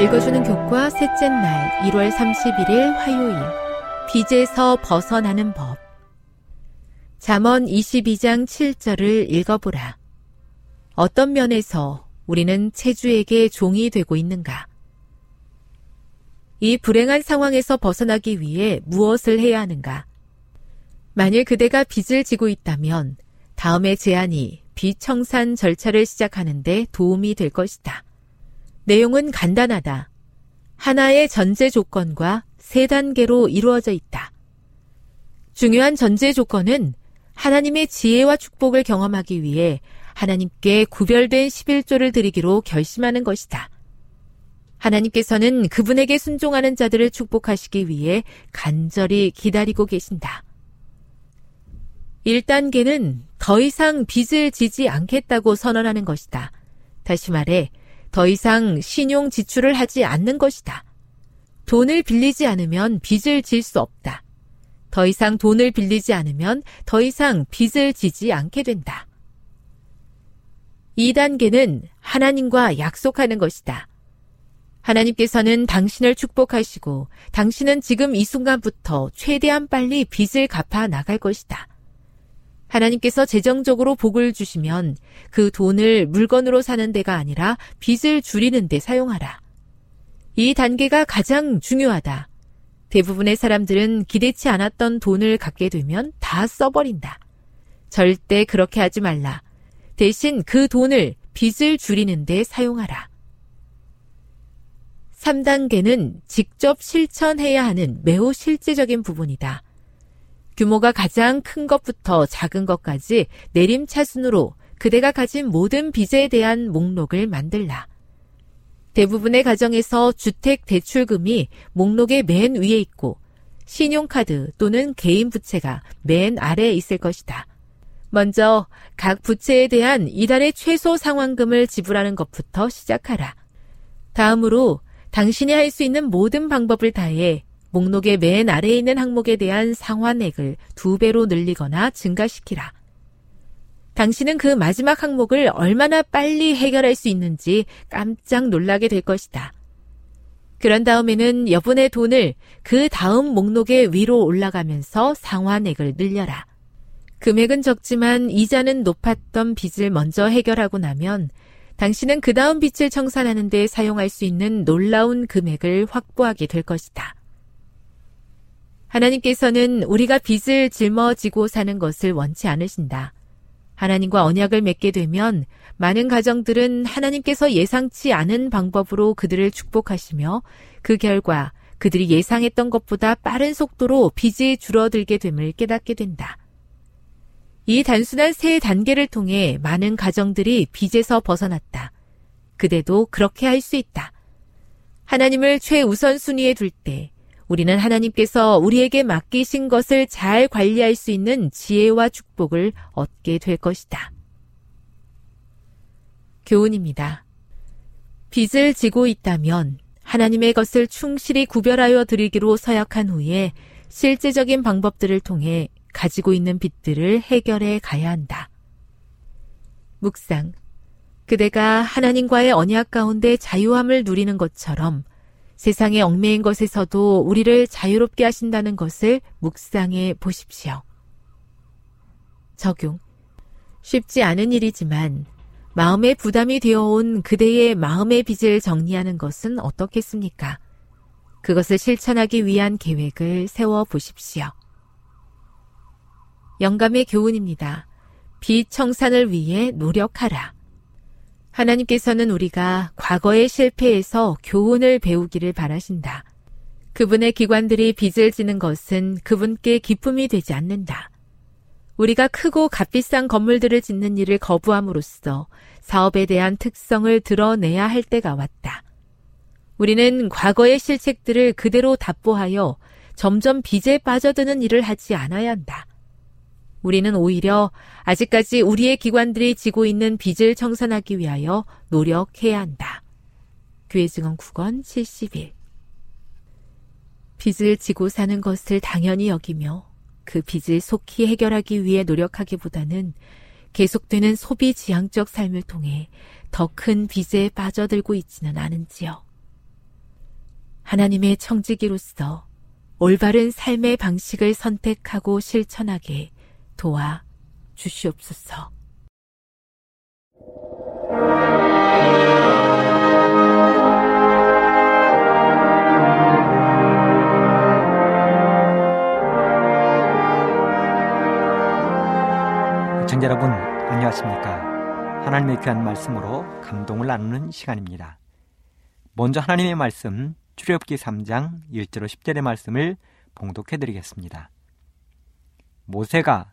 읽어주는 교과 셋째 날 1월 31일 화요일 빚에서 벗어나는 법 잠언 22장 7절을 읽어보라. 어떤 면에서 우리는 체주에게 종이 되고 있는가? 이 불행한 상황에서 벗어나기 위해 무엇을 해야 하는가? 만일 그대가 빚을 지고 있다면 다음의 제안이 빚 청산 절차를 시작하는데 도움이 될 것이다. 내용은 간단하다. 하나의 전제 조건과 세 단계로 이루어져 있다. 중요한 전제 조건은 하나님의 지혜와 축복을 경험하기 위해 하나님께 구별된 11조를 드리기로 결심하는 것이다. 하나님께서는 그분에게 순종하는 자들을 축복하시기 위해 간절히 기다리고 계신다. 1단계는 더 이상 빚을 지지 않겠다고 선언하는 것이다. 다시 말해, 더 이상 신용 지출을 하지 않는 것이다. 돈을 빌리지 않으면 빚을 질 수 없다. 더 이상 돈을 빌리지 않으면 더 이상 빚을 지지 않게 된다. 2단계는 하나님과 약속하는 것이다. 하나님께서는 당신을 축복하시고 당신은 지금 이 순간부터 최대한 빨리 빚을 갚아 나갈 것이다. 하나님께서 재정적으로 복을 주시면 그 돈을 물건으로 사는 데가 아니라 빚을 줄이는 데 사용하라. 이 단계가 가장 중요하다. 대부분의 사람들은 기대치 않았던 돈을 갖게 되면 다 써버린다. 절대 그렇게 하지 말라. 대신 그 돈을 빚을 줄이는 데 사용하라. 3단계는 직접 실천해야 하는 매우 실제적인 부분이다. 규모가 가장 큰 것부터 작은 것까지 내림차순으로 그대가 가진 모든 빚에 대한 목록을 만들라. 대부분의 가정에서 주택 대출금이 목록의 맨 위에 있고 신용카드 또는 개인 부채가 맨 아래에 있을 것이다. 먼저 각 부채에 대한 이달의 최소 상환금을 지불하는 것부터 시작하라. 다음으로 당신이 할 수 있는 모든 방법을 다해 목록의 맨 아래에 있는 항목에 대한 상환액을 두 배로 늘리거나 증가시키라. 당신은 그 마지막 항목을 얼마나 빨리 해결할 수 있는지 깜짝 놀라게 될 것이다. 그런 다음에는 여분의 돈을 그 다음 목록의 위로 올라가면서 상환액을 늘려라. 금액은 적지만 이자는 높았던 빚을 먼저 해결하고 나면 당신은 그 다음 빚을 청산하는 데 사용할 수 있는 놀라운 금액을 확보하게 될 것이다. 하나님께서는 우리가 빚을 짊어지고 사는 것을 원치 않으신다. 하나님과 언약을 맺게 되면 많은 가정들은 하나님께서 예상치 않은 방법으로 그들을 축복하시며 그 결과 그들이 예상했던 것보다 빠른 속도로 빚이 줄어들게 됨을 깨닫게 된다. 이 단순한 세 단계를 통해 많은 가정들이 빚에서 벗어났다. 그대도 그렇게 할 수 있다. 하나님을 최우선 순위에 둘 때 우리는 하나님께서 우리에게 맡기신 것을 잘 관리할 수 있는 지혜와 축복을 얻게 될 것이다. 교훈입니다. 빚을 지고 있다면 하나님의 것을 충실히 구별하여 드리기로 서약한 후에 실제적인 방법들을 통해 가지고 있는 빚들을 해결해 가야 한다. 묵상. 그대가 하나님과의 언약 가운데 자유함을 누리는 것처럼 세상의 얽매인 것에서도 우리를 자유롭게 하신다는 것을 묵상해 보십시오. 적용. 쉽지 않은 일이지만 마음의 부담이 되어온 그대의 마음의 빚을 정리하는 것은 어떻겠습니까? 그것을 실천하기 위한 계획을 세워 보십시오. 영감의 교훈입니다. 빚 청산을 위해 노력하라. 하나님께서는 우리가 과거의 실패에서 교훈을 배우기를 바라신다. 그분의 기관들이 빚을 지는 것은 그분께 기쁨이 되지 않는다. 우리가 크고 값비싼 건물들을 짓는 일을 거부함으로써 사업에 대한 특성을 드러내야 할 때가 왔다. 우리는 과거의 실책들을 그대로 답보하여 점점 빚에 빠져드는 일을 하지 않아야 한다. 우리는 오히려 아직까지 우리의 기관들이 지고 있는 빚을 청산하기 위하여 노력해야 한다. 교회 증언 9권 71 빚을 지고 사는 것을 당연히 여기며 그 빚을 속히 해결하기 위해 노력하기보다는 계속되는 소비 지향적 삶을 통해 더 큰 빚에 빠져들고 있지는 않은지요. 하나님의 청지기로서 올바른 삶의 방식을 선택하고 실천하게 도와 주시옵소서. 청자 여러분 안녕하십니까? 하나님의 귀한 말씀으로 감동을 나누는 시간입니다. 먼저 하나님의 말씀 출애굽기 3장 1절로 10절의 말씀을 봉독해 드리겠습니다. 모세가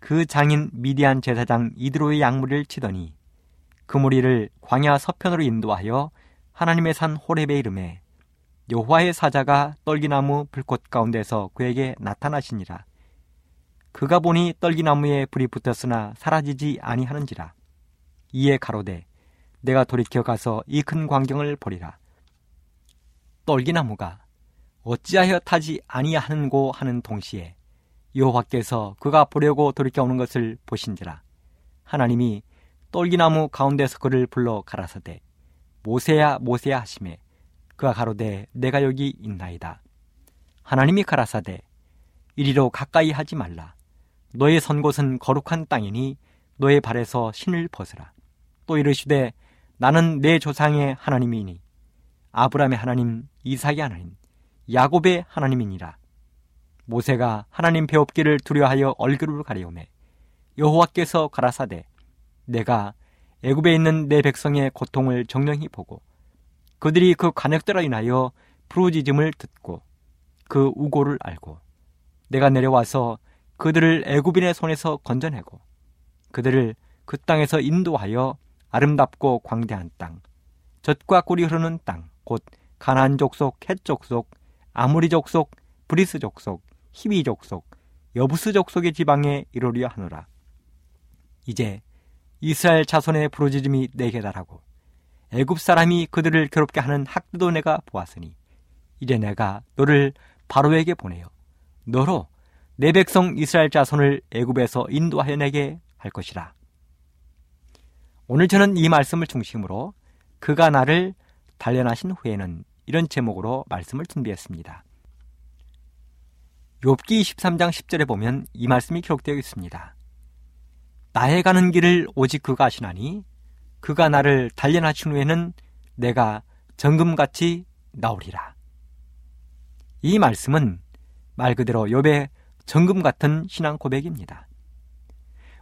그 장인 미디안 제사장 이드로의 양무리를 치더니 그 무리를 광야 서편으로 인도하여 하나님의 산 호렙의 이름에 여호와의 사자가 떨기나무 불꽃 가운데서 그에게 나타나시니라. 그가 보니 떨기나무에 불이 붙었으나 사라지지 아니하는지라. 이에 가로되 내가 돌이켜 가서 이 큰 광경을 보리라. 떨기나무가 어찌하여 타지 아니하는고 하는 동시에 여호와께서 그가 보려고 돌이켜 오는 것을 보신지라. 하나님이 똘기나무 가운데서 그를 불러 가라사대 모세야 모세야 하심에 그가 가로되 내가 여기 있나이다. 하나님이 가라사대 이리로 가까이 하지 말라. 너의 선 곳은 거룩한 땅이니 너의 발에서 신을 벗으라. 또 이르시되 나는 내 조상의 하나님이니 아브라함의 하나님 이삭의 하나님 야곱의 하나님이니라 모세가 하나님 배웁기를 두려하여 얼굴을 가리오매 여호와께서 가라사대 내가 애굽에 있는 내 백성의 고통을 정령히 보고 그들이 그 간역들로 인하여 부르짖음을 듣고 그 우고를 알고 내가 내려와서 그들을 애굽인의 손에서 건져내고 그들을 그 땅에서 인도하여 아름답고 광대한 땅 젖과 꿀이 흐르는 땅 곧 가나안 족속, 헷 족속, 아모리 족속, 브리스 족속, 히비 족속, 여부스 족속의 지방에 이르려 하노라. 이제 이스라엘 자손의 부르짖음이 내게 달하고 애굽 사람이 그들을 괴롭게 하는 학대도 내가 보았으니 이제 내가 너를 바로에게 보내요. 너로 내 백성 이스라엘 자손을 애굽에서 인도하여 내게 할 것이라. 오늘 저는 이 말씀을 중심으로 그가 나를 단련하신 후에는 이런 제목으로 말씀을 준비했습니다. 욥기 23장 10절에 보면 이 말씀이 기록되어 있습니다. 나의 가는 길을 오직 그가 아시나니 그가 나를 단련하신 후에는 내가 정금같이 나오리라. 이 말씀은 말 그대로 욥의 정금 같은 신앙 고백입니다.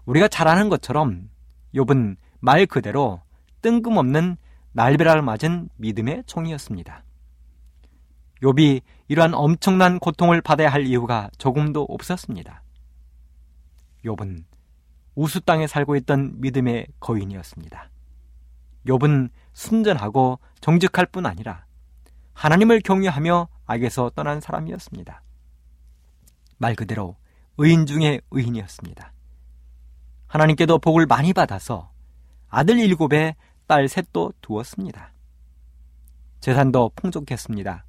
우리가 잘 아는 것처럼 욥은 말 그대로 뜬금없는 날벼락을 맞은 믿음의 총이었습니다. 욥이 이러한 엄청난 고통을 받아야 할 이유가 조금도 없었습니다. 욥은 우수 땅에 살고 있던 믿음의 거인이었습니다. 욥은 순전하고 정직할 뿐 아니라 하나님을 경외하며 악에서 떠난 사람이었습니다. 말 그대로 의인 중의 의인이었습니다. 하나님께도 복을 많이 받아서 아들 일곱에 딸 셋도 두었습니다. 재산도 풍족했습니다.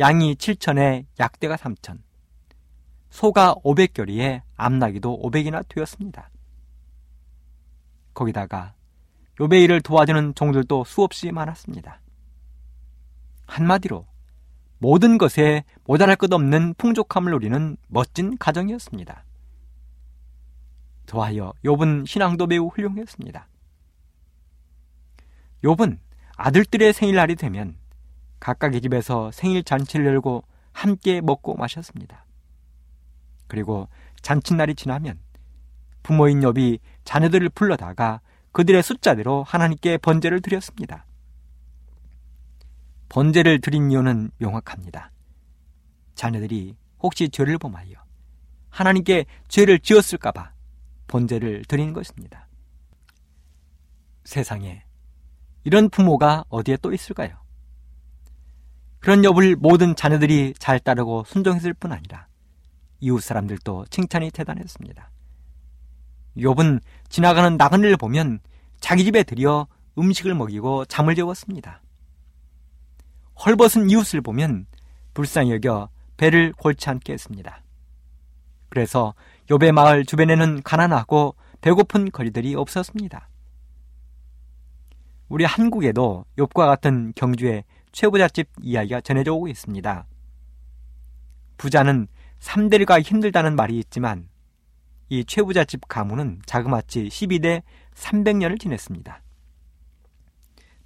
양이 7천에 약대가 3천, 소가 500결이에 암나기도 500이나 되었습니다. 거기다가 요배 일을 도와주는 종들도 수없이 많았습니다. 한마디로 모든 것에 모자랄 것 없는 풍족함을 누리는 멋진 가정이었습니다. 더하여 욥은 신앙도 매우 훌륭했습니다. 욥은 아들들의 생일날이 되면 각각의 집에서 생일 잔치를 열고 함께 먹고 마셨습니다. 그리고 잔칫날이 지나면 부모인 욥이 자녀들을 불러다가 그들의 숫자대로 하나님께 번제를 드렸습니다. 번제를 드린 이유는 명확합니다. 자녀들이 혹시 죄를 범하여 하나님께 죄를 지었을까봐 번제를 드린 것입니다. 세상에 이런 부모가 어디에 또 있을까요? 그런 엽을 모든 자녀들이 잘 따르고 순종했을 뿐 아니라 이웃 사람들도 칭찬이 대단했습니다. 욥은 지나가는 나그네를 보면 자기 집에 들여 음식을 먹이고 잠을 재웠습니다. 헐벗은 이웃을 보면 불쌍히 여겨 배를 골치 않게 했습니다. 그래서 욥의 마을 주변에는 가난하고 배고픈 거리들이 없었습니다. 우리 한국에도 욥과 같은 경주의 최부잣집 이야기가 전해져 오고 있습니다. 부자는 3대가 힘들다는 말이 있지만 이 최부잣집 가문은 자그마치 12대 300년을 지냈습니다.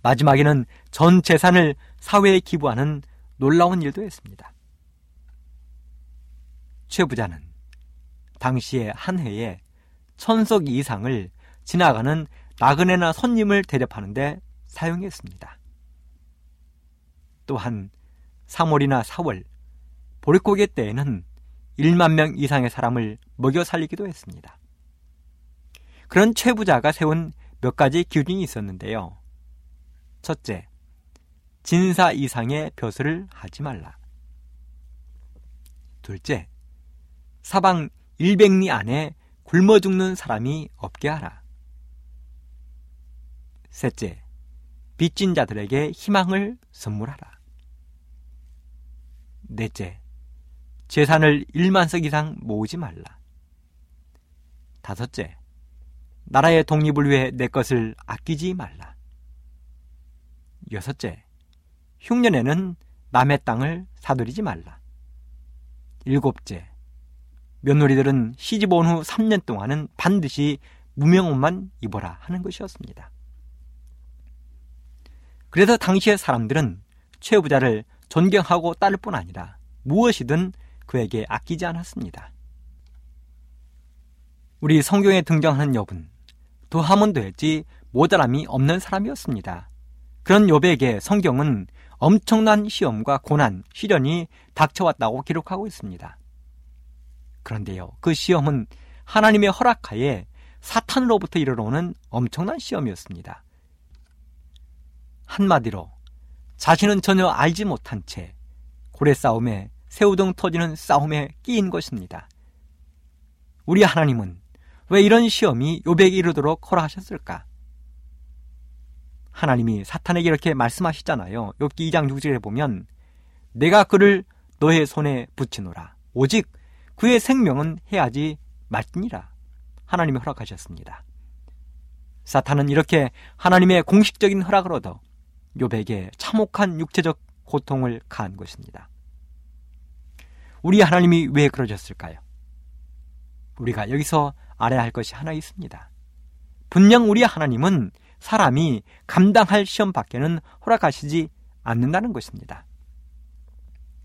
마지막에는 전 재산을 사회에 기부하는 놀라운 일도 했습니다. 최 부자는 당시에 한 해에 천석 이상을 지나가는 나그네나 손님을 대접하는데 사용했습니다. 또한 3월이나 4월 보릿고개 때에는 1만 명 이상의 사람을 먹여 살리기도 했습니다. 그런 최부자가 세운 몇 가지 기준이 있었는데요. 첫째, 진사 이상의 벼슬을 하지 말라. 둘째, 사방 100리 안에 굶어 죽는 사람이 없게 하라. 셋째, 빚진 자들에게 희망을 선물하라. 넷째, 재산을 1만 석 이상 모으지 말라. 다섯째, 나라의 독립을 위해 내 것을 아끼지 말라. 여섯째, 흉년에는 남의 땅을 사들이지 말라. 일곱째, 며느리들은 시집 온 후 3년 동안은 반드시 무명옷만 입어라 하는 것이었습니다. 그래서 당시의 사람들은 최부자를 존경하고 따를 뿐 아니라 무엇이든 그에게 아끼지 않았습니다. 우리 성경에 등장하는 욥은 더하면 될지 모자람이 없는 사람이었습니다. 그런 욥에게 성경은 엄청난 시험과 고난, 시련이 닥쳐왔다고 기록하고 있습니다. 그런데요, 그 시험은 하나님의 허락하에 사탄으로부터 이르러오는 엄청난 시험이었습니다. 한마디로 자신은 전혀 알지 못한 채 고래 싸움에 새우등 터지는 싸움에 끼인 것입니다. 우리 하나님은 왜 이런 시험이 요백에 이르도록 허락하셨을까? 하나님이 사탄에게 이렇게 말씀하시잖아요. 욥기 2장 6절에 보면 내가 그를 너의 손에 붙이노라. 오직 그의 생명은 해야지 말지니라. 하나님이 허락하셨습니다. 사탄은 이렇게 하나님의 공식적인 허락을 얻어 욥에게 참혹한 육체적 고통을 가한 것입니다. 우리 하나님이 왜 그러셨을까요? 우리가 여기서 알아야 할 것이 하나 있습니다. 분명 우리 하나님은 사람이 감당할 시험 밖에는 허락하시지 않는다는 것입니다.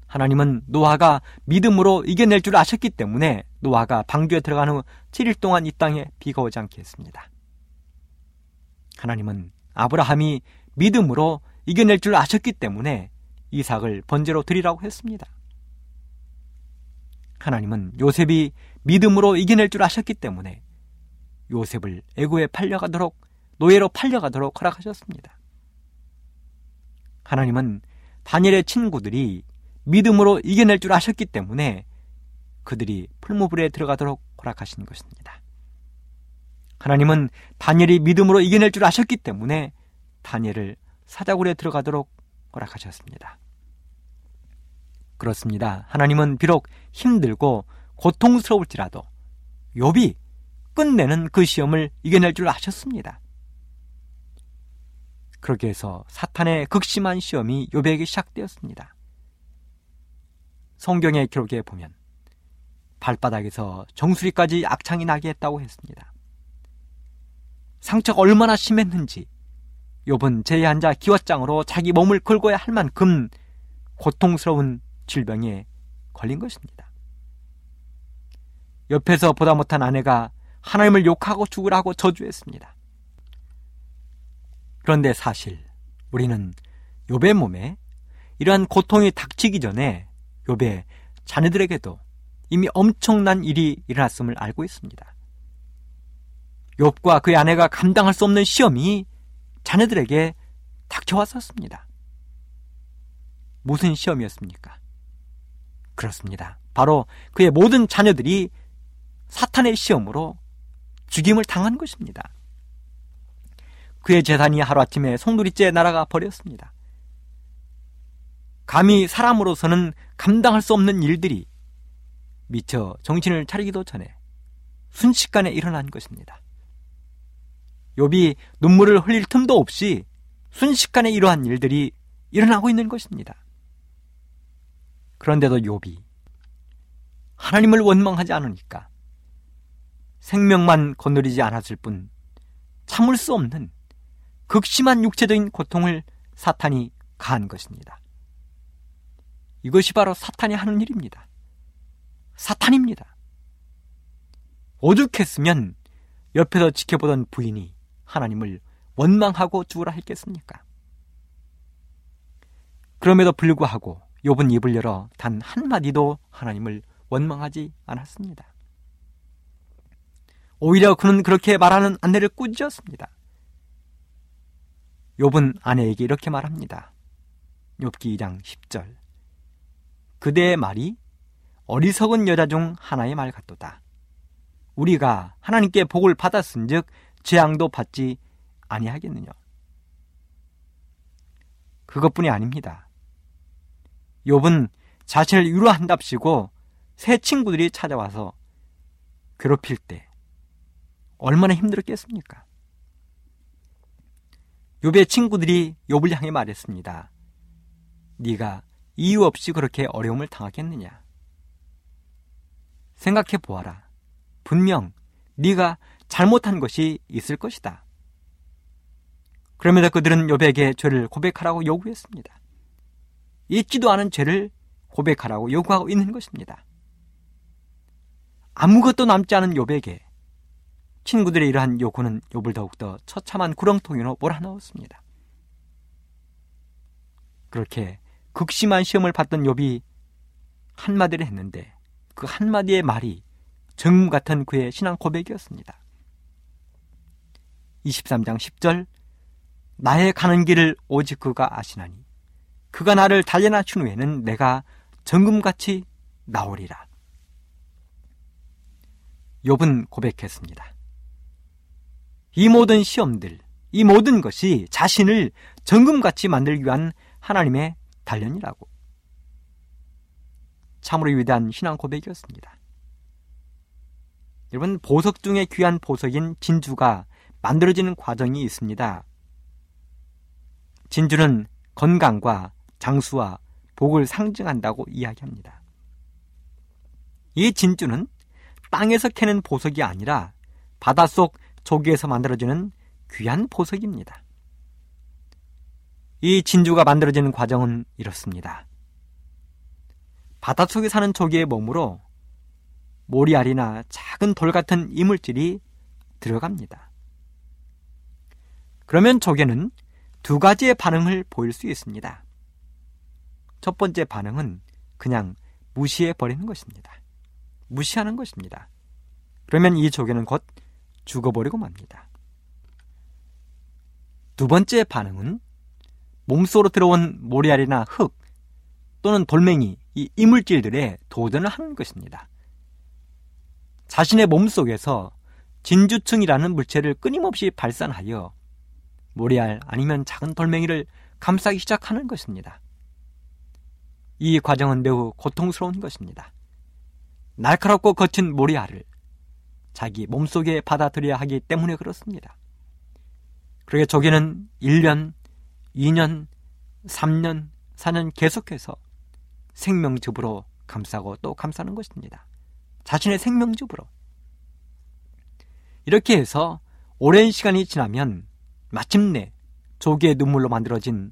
하나님은 노아가 믿음으로 이겨낼 줄 아셨기 때문에 노아가 방주에 들어간 후 7일 동안 이 땅에 비가 오지 않게 했습니다. 하나님은 아브라함이 믿음으로 이겨낼 줄 아셨기 때문에 이삭을 번제로 드리라고 했습니다. 하나님은 요셉이 믿음으로 이겨낼 줄 아셨기 때문에 요셉을 애고에 팔려가도록 노예로 팔려가도록 허락하셨습니다. 하나님은 다니엘의 친구들이 믿음으로 이겨낼 줄 아셨기 때문에 그들이 풀무불에 들어가도록 허락하신 것입니다. 하나님은 다니엘이 믿음으로 이겨낼 줄 아셨기 때문에 다니엘을 사자굴에 들어가도록 허락하셨습니다. 그렇습니다. 하나님은 비록 힘들고 고통스러울지라도 욥이 끝내는 그 시험을 이겨낼 줄 아셨습니다. 그렇게 해서 사탄의 극심한 시험이 욥에게 시작되었습니다. 성경의 기록에 보면 발바닥에서 정수리까지 악창이 나게 했다고 했습니다. 상처가 얼마나 심했는지 욥은 앉아 기왓장으로 자기 몸을 긁어야 할 만큼 고통스러운 질병에 걸린 것입니다. 옆에서 보다 못한 아내가 하나님을 욕하고 죽으라고 저주했습니다. 그런데 사실 우리는 욥의 몸에 이러한 고통이 닥치기 전에 욥의 자녀들에게도 이미 엄청난 일이 일어났음을 알고 있습니다. 욥과 그의 아내가 감당할 수 없는 시험이 자녀들에게 닥쳐왔었습니다. 무슨 시험이었습니까? 그렇습니다. 바로 그의 모든 자녀들이 사탄의 시험으로 죽임을 당한 것입니다. 그의 재산이 하루아침에 송두리째 날아가 버렸습니다. 감히 사람으로서는 감당할 수 없는 일들이 미처 정신을 차리기도 전에 순식간에 일어난 것입니다. 욥이 눈물을 흘릴 틈도 없이 순식간에 이러한 일들이 일어나고 있는 것입니다. 그런데도 욥이 하나님을 원망하지 않으니까 생명만 건드리지 않았을 뿐 참을 수 없는 극심한 육체적인 고통을 사탄이 가한 것입니다. 이것이 바로 사탄이 하는 일입니다. 사탄입니다. 오죽했으면 옆에서 지켜보던 부인이 하나님을 원망하고 죽으라 했겠습니까? 그럼에도 불구하고 욥은 입을 열어 단 한마디도 하나님을 원망하지 않았습니다. 오히려 그는 그렇게 말하는 아내를 꾸짖었습니다. 욥은 아내에게 이렇게 말합니다. 욥기 2장 10절. 그대의 말이 어리석은 여자 중 하나의 말 같도다. 우리가 하나님께 복을 받았은즉 재앙도 받지 아니하겠느냐. 그것뿐이 아닙니다. 욥은 자신을 위로한답시고 새 친구들이 찾아와서 괴롭힐 때 얼마나 힘들었겠습니까? 욥의 친구들이 욥을 향해 말했습니다. 네가 이유 없이 그렇게 어려움을 당하겠느냐? 생각해 보아라. 분명 네가 잘못한 것이 있을 것이다. 그러면서 그들은 욥에게 죄를 고백하라고 요구했습니다. 잊지도 않은 죄를 고백하라고 요구하고 있는 것입니다. 아무것도 남지 않은 욥에게 친구들의 이러한 요구는 욥을 더욱더 처참한 구렁텅이로 몰아넣었습니다. 그렇게 극심한 시험을 받던 욥이 한마디를 했는데 그 한마디의 말이 정무 같은 그의 신앙 고백이었습니다. 23장 10절 나의 가는 길을 오직 그가 아시나니 그가 나를 달려나춘 후에는 내가 정금같이 나오리라. 욥은 고백했습니다. 이 모든 시험들, 이 모든 것이 자신을 정금같이 만들기 위한 하나님의 단련이라고. 참으로 위대한 신앙 고백이었습니다. 여러분, 보석 중에 귀한 보석인 진주가 만들어지는 과정이 있습니다. 진주는 건강과 장수와 복을 상징한다고 이야기합니다. 이 진주는 땅에서 캐는 보석이 아니라 바닷속 조기에서 만들어지는 귀한 보석입니다. 이 진주가 만들어지는 과정은 이렇습니다. 바닷속에 사는 조개의 몸으로 모리알이나 작은 돌 같은 이물질이 들어갑니다. 그러면 조개는 두 가지의 반응을 보일 수 있습니다. 첫 번째 반응은 그냥 무시해 버리는 것입니다. 무시하는 것입니다. 그러면 이 조개는 곧 죽어버리고 맙니다. 두 번째 반응은 몸속으로 들어온 모래알이나 흙 또는 돌멩이 이 이물질들에 도전을 하는 것입니다. 자신의 몸속에서 진주층이라는 물체를 끊임없이 발산하여 모래알 아니면 작은 돌멩이를 감싸기 시작하는 것입니다. 이 과정은 매우 고통스러운 것입니다. 날카롭고 거친 모래알을 자기 몸속에 받아들여야 하기 때문에 그렇습니다. 그러게 조개는 1년, 2년, 3년, 4년 계속해서 생명즙으로 감싸고 또 감싸는 것입니다. 자신의 생명즙으로. 이렇게 해서 오랜 시간이 지나면 마침내 조개의 눈물로 만들어진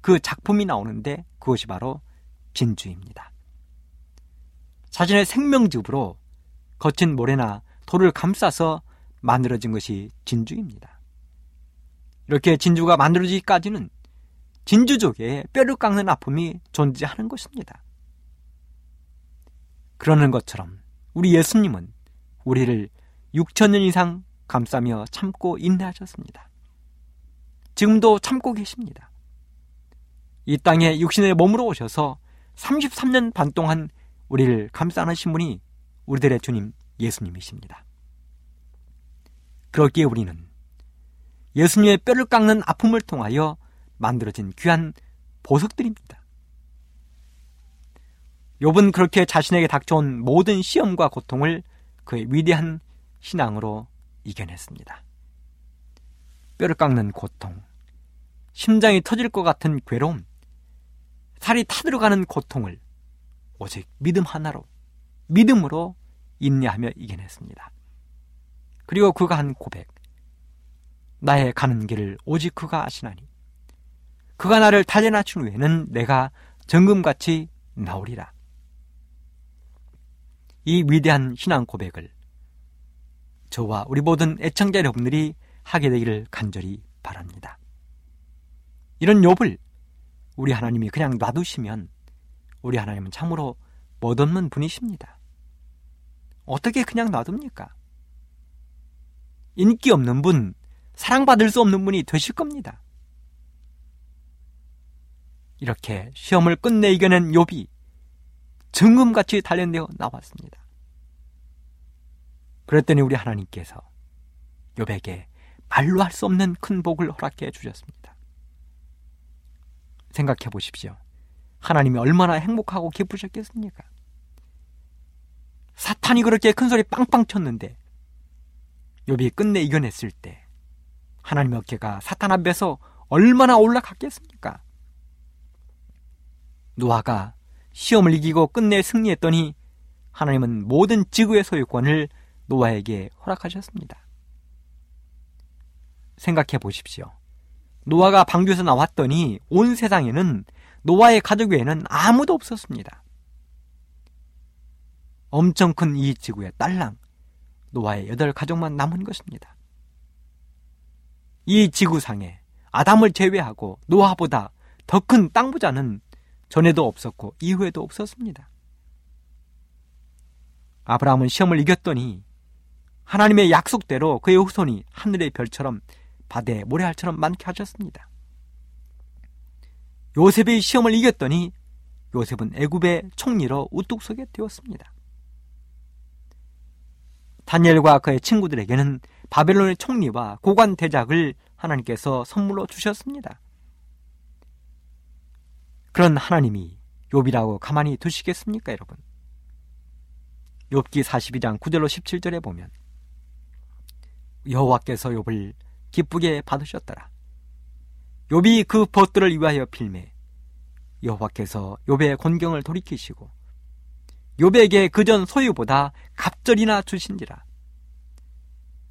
그 작품이 나오는데 그것이 바로 진주입니다. 자신의 생명즙으로 거친 모래나 돌을 감싸서 만들어진 것이 진주입니다. 이렇게 진주가 만들어지기까지는 진주족에 뼈를 깎는 아픔이 존재하는 것입니다. 그러는 것처럼 우리 예수님은 우리를 6천년 이상 감싸며 참고 인내하셨습니다. 지금도 참고 계십니다. 이 땅에 육신의 몸으로 오셔서 33년 반 동안 우리를 감싸 안으신 분이 우리들의 주님 예수님이십니다. 그렇기에 우리는 예수님의 뼈를 깎는 아픔을 통하여 만들어진 귀한 보석들입니다. 욥은 그렇게 자신에게 닥쳐온 모든 시험과 고통을 그의 위대한 신앙으로 이겨냈습니다. 뼈를 깎는 고통, 심장이 터질 것 같은 괴로움, 살이 타들어가는 고통을 오직 믿음 하나로, 믿음으로 인내하며 이겨냈습니다. 그리고 그가 한 고백. 나의 가는 길을 오직 그가 아시나니. 그가 나를 달려나춘 후에는 내가 정금같이 나오리라. 이 위대한 신앙 고백을 저와 우리 모든 애청자 여러분들이 하게 되기를 간절히 바랍니다. 이런 욥을 우리 하나님이 그냥 놔두시면 우리 하나님은 참으로 멋없는 분이십니다. 어떻게 그냥 놔둡니까? 인기 없는 분, 사랑받을 수 없는 분이 되실 겁니다. 이렇게 시험을 끝내 이겨낸 욥이 증금같이 단련되어 나왔습니다. 그랬더니 우리 하나님께서 욥에게 말로 할 수 없는 큰 복을 허락해 주셨습니다. 생각해 보십시오. 하나님이 얼마나 행복하고 기쁘셨겠습니까? 사탄이 그렇게 큰 소리 빵빵 쳤는데 욥이 끝내 이겨냈을 때 하나님의 어깨가 사탄 앞에서 얼마나 올라갔겠습니까? 노아가 시험을 이기고 끝내 승리했더니 하나님은 모든 지구의 소유권을 노아에게 허락하셨습니다. 생각해 보십시오. 노아가 방주에서 나왔더니 온 세상에는 노아의 가족 외에는 아무도 없었습니다. 엄청 큰 이 지구의 딸랑 노아의 여덟 가족만 남은 것입니다. 이 지구상에 아담을 제외하고 노아보다 더 큰 땅 부자는 전에도 없었고 이후에도 없었습니다. 아브라함은 시험을 이겼더니 하나님의 약속대로 그의 후손이 하늘의 별처럼 바다의 모래알처럼 많게 하셨습니다. 요셉의 시험을 이겼더니 요셉은 애굽의 총리로 우뚝 서게 되었습니다. 다니엘과 그의 친구들에게는 바벨론의 총리와 고관 대작을 하나님께서 선물로 주셨습니다. 그런 하나님이 욥이라고 가만히 두시겠습니까, 여러분? 욥기 42장 9절로 17절에 보면 여호와께서 욥을 기쁘게 받으셨더라. 욥이 그 벗들을 위하여 필매 여호와께서 욥의 곤경을 돌이키시고 욥에게 그전 소유보다 갑절이나 주신지라.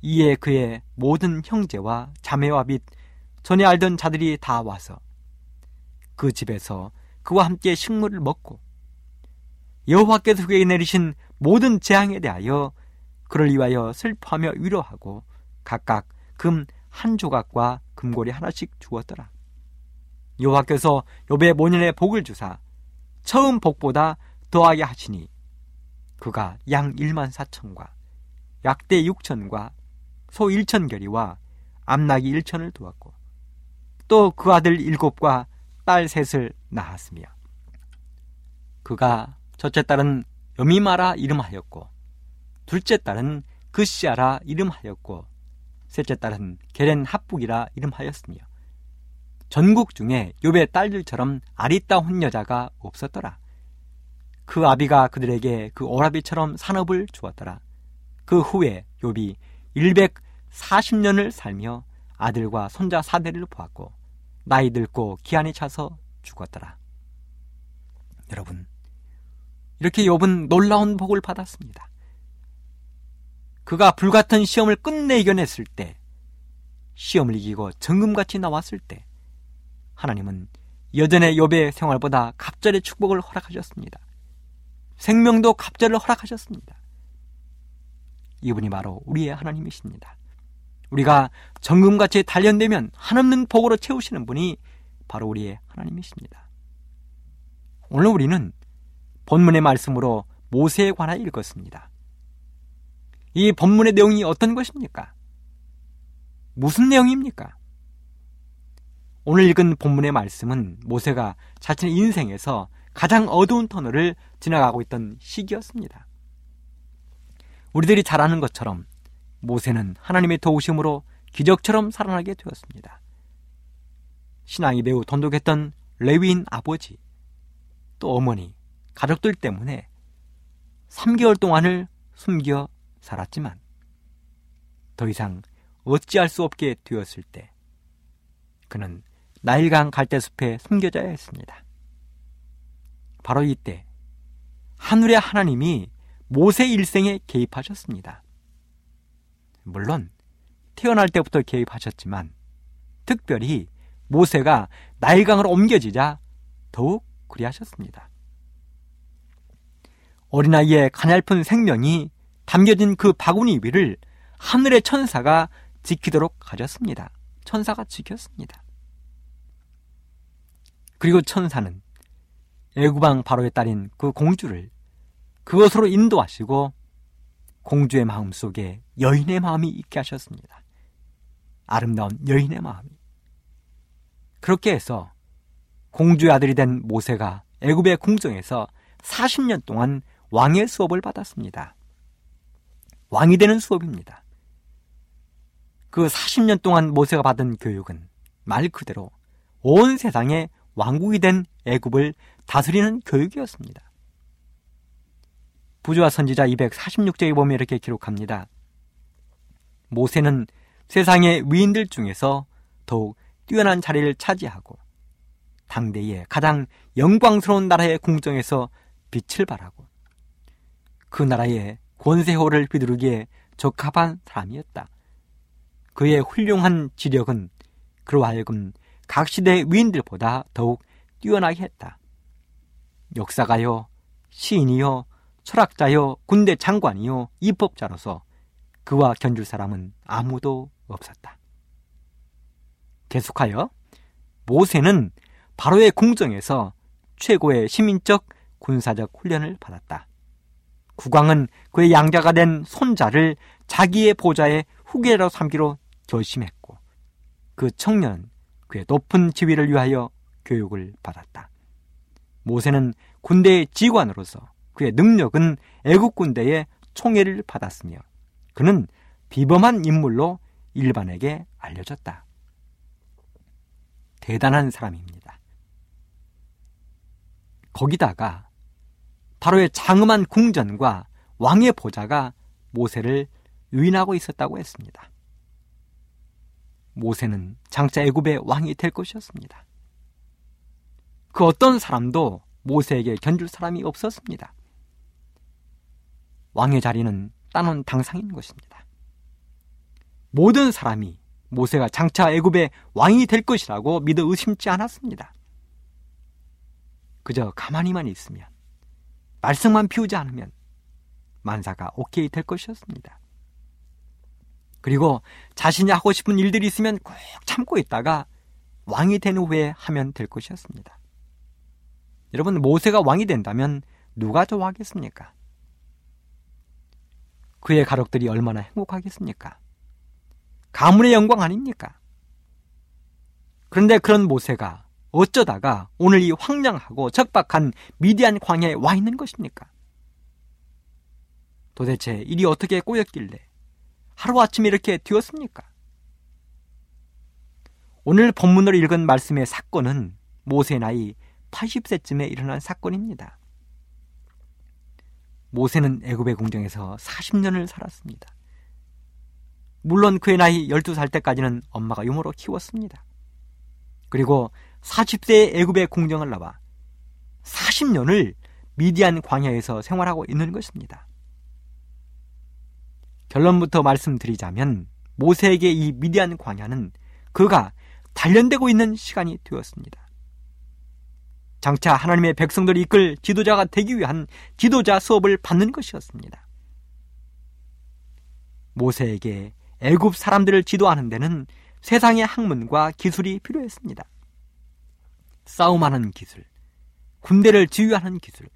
이에 그의 모든 형제와 자매와 및 전에 알던 자들이 다 와서 그 집에서 그와 함께 식물을 먹고 여호와께서 그에게 내리신 모든 재앙에 대하여 그를 위하여 슬퍼하며 위로하고 각각 금 한 조각과 금고리 하나씩 주었더라. 여호와께서 욥의 모년의 복을 주사 처음 복보다 더하게 하시니 그가 양 1만 4천과 약대 6천과 소 1천 결이와 암나기 1천을 두었고 또 그 아들 일곱과 딸 셋을 낳았으며 그가 첫째 딸은 여미마라 이름하였고 둘째 딸은 그시아라 이름하였고 셋째 딸은 게렌 합북이라 이름하였으며 전국 중에 욥의 딸들처럼 아리따운 여자가 없었더라. 그 아비가 그들에게 그 오라비처럼 산업을 주었더라. 그 후에 욥이 140년을 살며 아들과 손자 사대를 보았고 나이 들고 기한이 차서 죽었더라. 여러분, 이렇게 욥은 놀라운 복을 받았습니다. 그가 불같은 시험을 끝내 이겨냈을 때, 시험을 이기고 정금같이 나왔을 때, 하나님은 여전의 욥의 생활보다 갑절의 축복을 허락하셨습니다. 생명도 갑절을 허락하셨습니다. 이분이 바로 우리의 하나님이십니다. 우리가 정금같이 단련되면 한없는 복으로 채우시는 분이 바로 우리의 하나님이십니다. 오늘 우리는 본문의 말씀으로 모세에 관하여 읽었습니다. 이 본문의 내용이 어떤 것입니까? 무슨 내용입니까? 오늘 읽은 본문의 말씀은 모세가 자신의 인생에서 가장 어두운 터널을 지나가고 있던 시기였습니다. 우리들이 잘 아는 것처럼 모세는 하나님의 도우심으로 기적처럼 살아나게 되었습니다. 신앙이 매우 돈독했던 레위인 아버지, 또 어머니, 가족들 때문에 3개월 동안을 숨겨 살았지만 더 이상 어찌할 수 없게 되었을 때 그는 나일강 갈대숲에 숨겨져야 했습니다. 바로 이때 하늘의 하나님이 모세 일생에 개입하셨습니다. 물론 태어날 때부터 개입하셨지만 특별히 모세가 나일강으로 옮겨지자 더욱 그리하셨습니다. 어린아이의 가냘픈 생명이 담겨진 그 바구니 위를 하늘의 천사가 지키도록 하셨습니다. 천사가 지켰습니다. 그리고 천사는 애구방 바로의 딸인 그 공주를 그것으로 인도하시고 공주의 마음 속에 여인의 마음이 있게 하셨습니다. 아름다운 여인의 마음이. 그렇게 해서 공주의 아들이 된 모세가 애굽의 궁정에서 40년 동안 왕의 수업을 받았습니다. 왕이 되는 수업입니다. 그 40년 동안 모세가 받은 교육은 말 그대로 온 세상에 왕국이 된 애굽을 다스리는 교육이었습니다. 부조와 선지자 246쪽에 보면 이렇게 기록합니다. 모세는 세상의 위인들 중에서 더욱 뛰어난 자리를 차지하고 당대의 가장 영광스러운 나라의 궁정에서 빛을 발하고 그 나라의 권세호를 휘두르기에 적합한 사람이었다. 그의 훌륭한 지력은 그로 하여금 각 시대 위인들보다 더욱 뛰어나게 했다. 역사가요, 시인이요, 철학자요, 군대 장관이요, 입법자로서 그와 견줄 사람은 아무도 없었다. 계속하여 모세는 바로의 궁정에서 최고의 시민적 군사적 훈련을 받았다. 국왕은 그의 양자가 된 손자를 자기의 보좌의 후계로 삼기로 결심했고 그 청년은 그의 높은 지위를 위하여 교육을 받았다. 모세는 군대의 지관으로서 그의 능력은 애국 군대의 총애를 받았으며 그는 비범한 인물로 일반에게 알려졌다. 대단한 사람입니다. 거기다가 바로의 장엄한 궁전과 왕의 보좌가 모세를 유인하고 있었다고 했습니다. 모세는 장차 애굽의 왕이 될 것이었습니다. 그 어떤 사람도 모세에게 견줄 사람이 없었습니다. 왕의 자리는 따놓은 당상인 것입니다. 모든 사람이 모세가 장차 애굽의 왕이 될 것이라고 믿어 의심치 않았습니다. 그저 가만히만 있으면 말썽만 피우지 않으면 만사가 오케이 될 것이었습니다. 그리고 자신이 하고 싶은 일들이 있으면 꼭 참고 있다가 왕이 된 후에 하면 될 것이었습니다. 여러분, 모세가 왕이 된다면 누가 좋아하겠습니까? 그의 가족들이 얼마나 행복하겠습니까? 가문의 영광 아닙니까? 그런데 그런 모세가 어쩌다가 오늘 이 황량하고 적박한 미디안 광야에 와 있는 것입니까? 도대체 일이 어떻게 꼬였길래 하루아침에 이렇게 되었습니까? 오늘 본문으로 읽은 말씀의 사건은 모세 나이 80세쯤에 일어난 사건입니다. 모세는 애굽의 궁정에서 40년을 살았습니다. 물론 그의 나이 12살 때까지는 엄마가 유모로 키웠습니다. 그리고 40세의 애굽의 궁정을 나와 40년을 미디안 광야에서 생활하고 있는 것입니다. 결론부터 말씀드리자면 모세에게 이 미디안 광야는 그가 단련되고 있는 시간이 되었습니다. 장차 하나님의 백성들을 이끌 지도자가 되기 위한 지도자 수업을 받는 것이었습니다. 모세에게 애굽 사람들을 지도하는 데는 세상의 학문과 기술이 필요했습니다. 싸움하는 기술, 군대를 지휘하는 기술,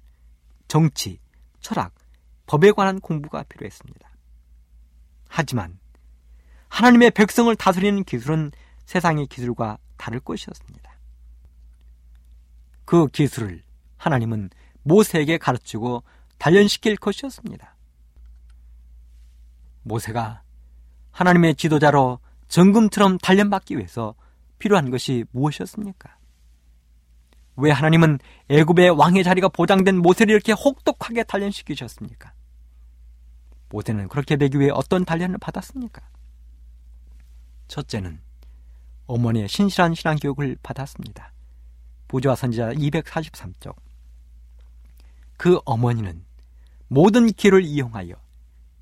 정치, 철학, 법에 관한 공부가 필요했습니다. 하지만 하나님의 백성을 다스리는 기술은 세상의 기술과 다를 것이었습니다. 그 기술을 하나님은 모세에게 가르치고 단련시킬 것이었습니다. 모세가 하나님의 지도자로 정금처럼 단련받기 위해서 필요한 것이 무엇이었습니까? 왜 하나님은 애굽의 왕의 자리가 보장된 모세를 이렇게 혹독하게 단련시키셨습니까? 모세는 그렇게 되기 위해 어떤 단련을 받았습니까? 첫째는 어머니의 신실한 신앙 교육을 받았습니다. 부조와 선지자 243쪽. 그 어머니는 모든 길을 이용하여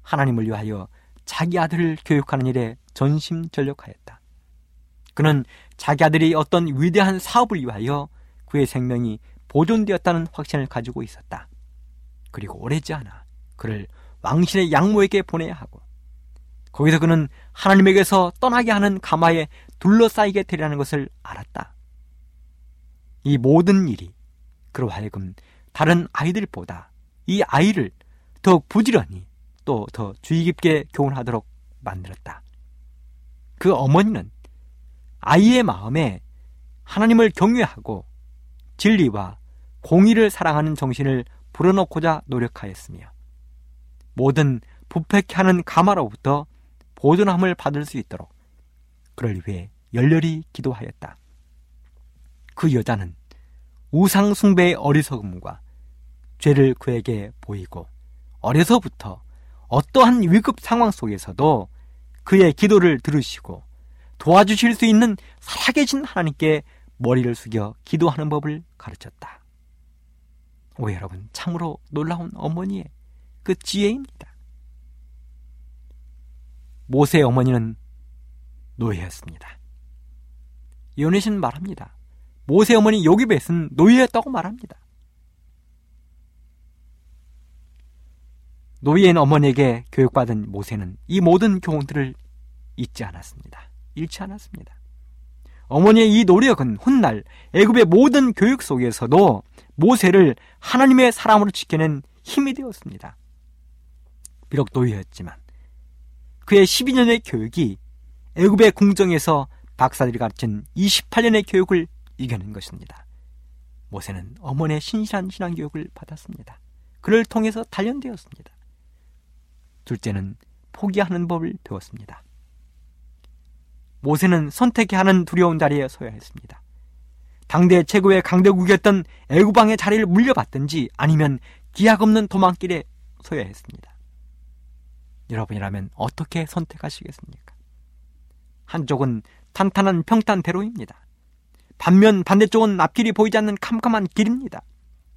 하나님을 위하여 자기 아들을 교육하는 일에 전심전력하였다. 그는 자기 아들이 어떤 위대한 사업을 위하여 그의 생명이 보존되었다는 확신을 가지고 있었다. 그리고 오래지 않아 그를 왕신의 양모에게 보내야 하고 거기서 그는 하나님에게서 떠나게 하는 가마에 둘러싸이게 되리라는 것을 알았다. 이 모든 일이 그로 하여금 다른 아이들보다 이 아이를 더 부지런히 또 더 주의 깊게 교훈하도록 만들었다. 그 어머니는 아이의 마음에 하나님을 경외하고 진리와 공의를 사랑하는 정신을 불어넣고자 노력하였으며 모든 부패케 하는 가마로부터 보존함을 받을 수 있도록 그를 위해 열렬히 기도하였다. 그 여자는 우상숭배의 어리석음과 죄를 그에게 보이고 어려서부터 어떠한 위급 상황 속에서도 그의 기도를 들으시고 도와주실 수 있는 살아계신 하나님께 머리를 숙여 기도하는 법을 가르쳤다. 오 여러분 참으로 놀라운 어머니의 그 지혜입니다. 모세의 어머니는 노예였습니다. 요네신 말합니다. 모세 어머니 요기벳은 노예였다고 말합니다. 노예인 어머니에게 교육받은 모세는 이 모든 교훈들을 잊지 않았습니다. 잃지 않았습니다. 어머니의 이 노력은 훗날 애굽의 모든 교육 속에서도 모세를 하나님의 사람으로 지켜낸 힘이 되었습니다. 비록 노예였지만 그의 12년의 교육이 애굽의 궁정에서 박사들이 가르친 28년의 교육을 이겨낸 것입니다. 모세는 어머니의 신실한 신앙 교육을 받았습니다. 그를 통해서 단련되었습니다. 둘째는 포기하는 법을 배웠습니다. 모세는 선택해야 하는 두려운 자리에 서야 했습니다. 당대 최고의 강대국이었던 애구방의 자리를 물려받든지 아니면 기약 없는 도망길에 서야 했습니다. 여러분이라면 어떻게 선택하시겠습니까? 한쪽은 탄탄한 평탄대로입니다. 반면 반대쪽은 앞길이 보이지 않는 캄캄한 길입니다.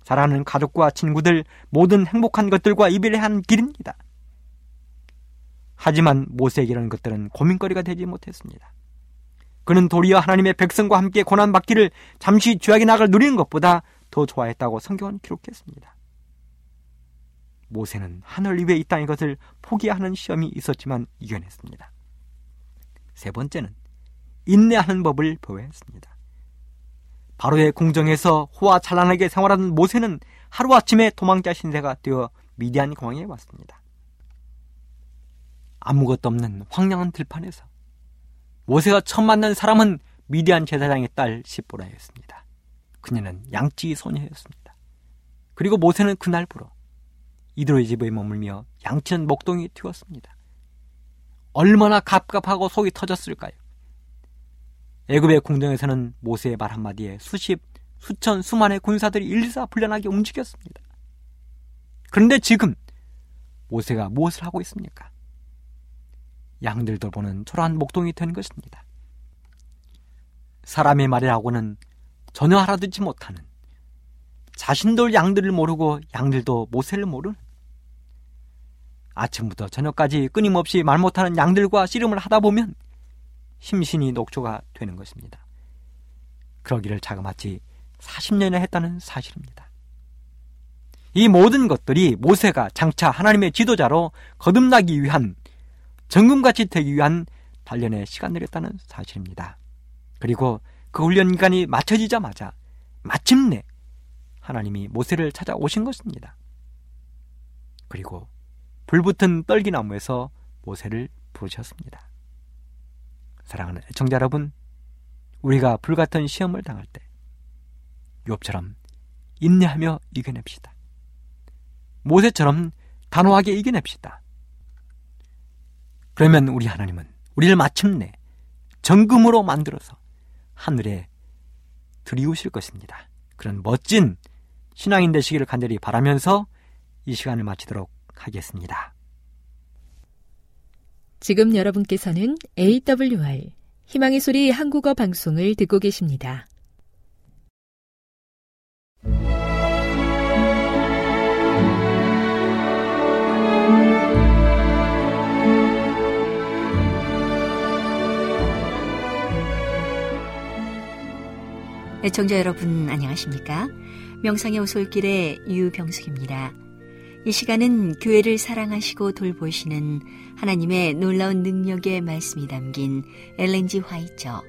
사랑하는 가족과 친구들, 모든 행복한 것들과 이별한 길입니다. 하지만 모세에게 이런 것들은 고민거리가 되지 못했습니다. 그는 도리어 하나님의 백성과 함께 고난받기를 잠시 죄악의 낙을 누리는 것보다 더 좋아했다고 성경은 기록했습니다. 모세는 하늘 위에 있다는 것을 포기하는 시험이 있었지만 이겨냈습니다. 세 번째는 인내하는 법을 보여했습니다. 바로의 궁정에서 호화 찬란하게 생활하는 모세는 하루아침에 도망자 신세가 되어 미디안 공항에 왔습니다. 아무것도 없는 황량한 들판에서 모세가 처음 만난 사람은 미디안 제사장의 딸 시보라였습니다. 그녀는 양치 소녀였습니다. 그리고 모세는 그날부로 이들의 집에 머물며 양치는 목동이 튀었습니다. 얼마나 갑갑하고 속이 터졌을까요? 애굽의 궁정에서는 모세의 말 한마디에 수십, 수천, 수만의 군사들이 일사불란하게 움직였습니다. 그런데 지금 모세가 무엇을 하고 있습니까? 양들 돌보는 초라한 목동이 된 것입니다. 사람의 말이라고는 전혀 알아듣지 못하는 자신도 양들을 모르고 양들도 모세를 모르는 아침부터 저녁까지 끊임없이 말 못하는 양들과 씨름을 하다 보면 심신이 녹초가 되는 것입니다. 그러기를 자그마치 40년이나 했다는 사실입니다. 이 모든 것들이 모세가 장차 하나님의 지도자로 거듭나기 위한 정금같이 되기 위한 단련의 시간들이었다는 사실입니다. 그리고 그 훈련 기간이 맞춰지자마자 마침내 하나님이 모세를 찾아오신 것입니다. 그리고 불붙은 떨기나무에서 모세를 부르셨습니다. 사랑하는 애청자 여러분, 우리가 불같은 시험을 당할 때 욥처럼 인내하며 이겨냅시다. 모세처럼 단호하게 이겨냅시다. 그러면 우리 하나님은 우리를 마침내 정금으로 만들어서 하늘에 들이우실 것입니다. 그런 멋진 신앙인 되시기를 간절히 바라면서 이 시간을 마치도록 하겠습니다. 지금 여러분께서는 AWR 희망의 소리 한국어 방송을 듣고 계십니다. 애청자 여러분 안녕하십니까? 명상의 오솔길의 유병숙입니다. 이 시간은 교회를 사랑하시고 돌보시는 하나님의 놀라운 능력의 말씀이 담긴 엘렌지 화이처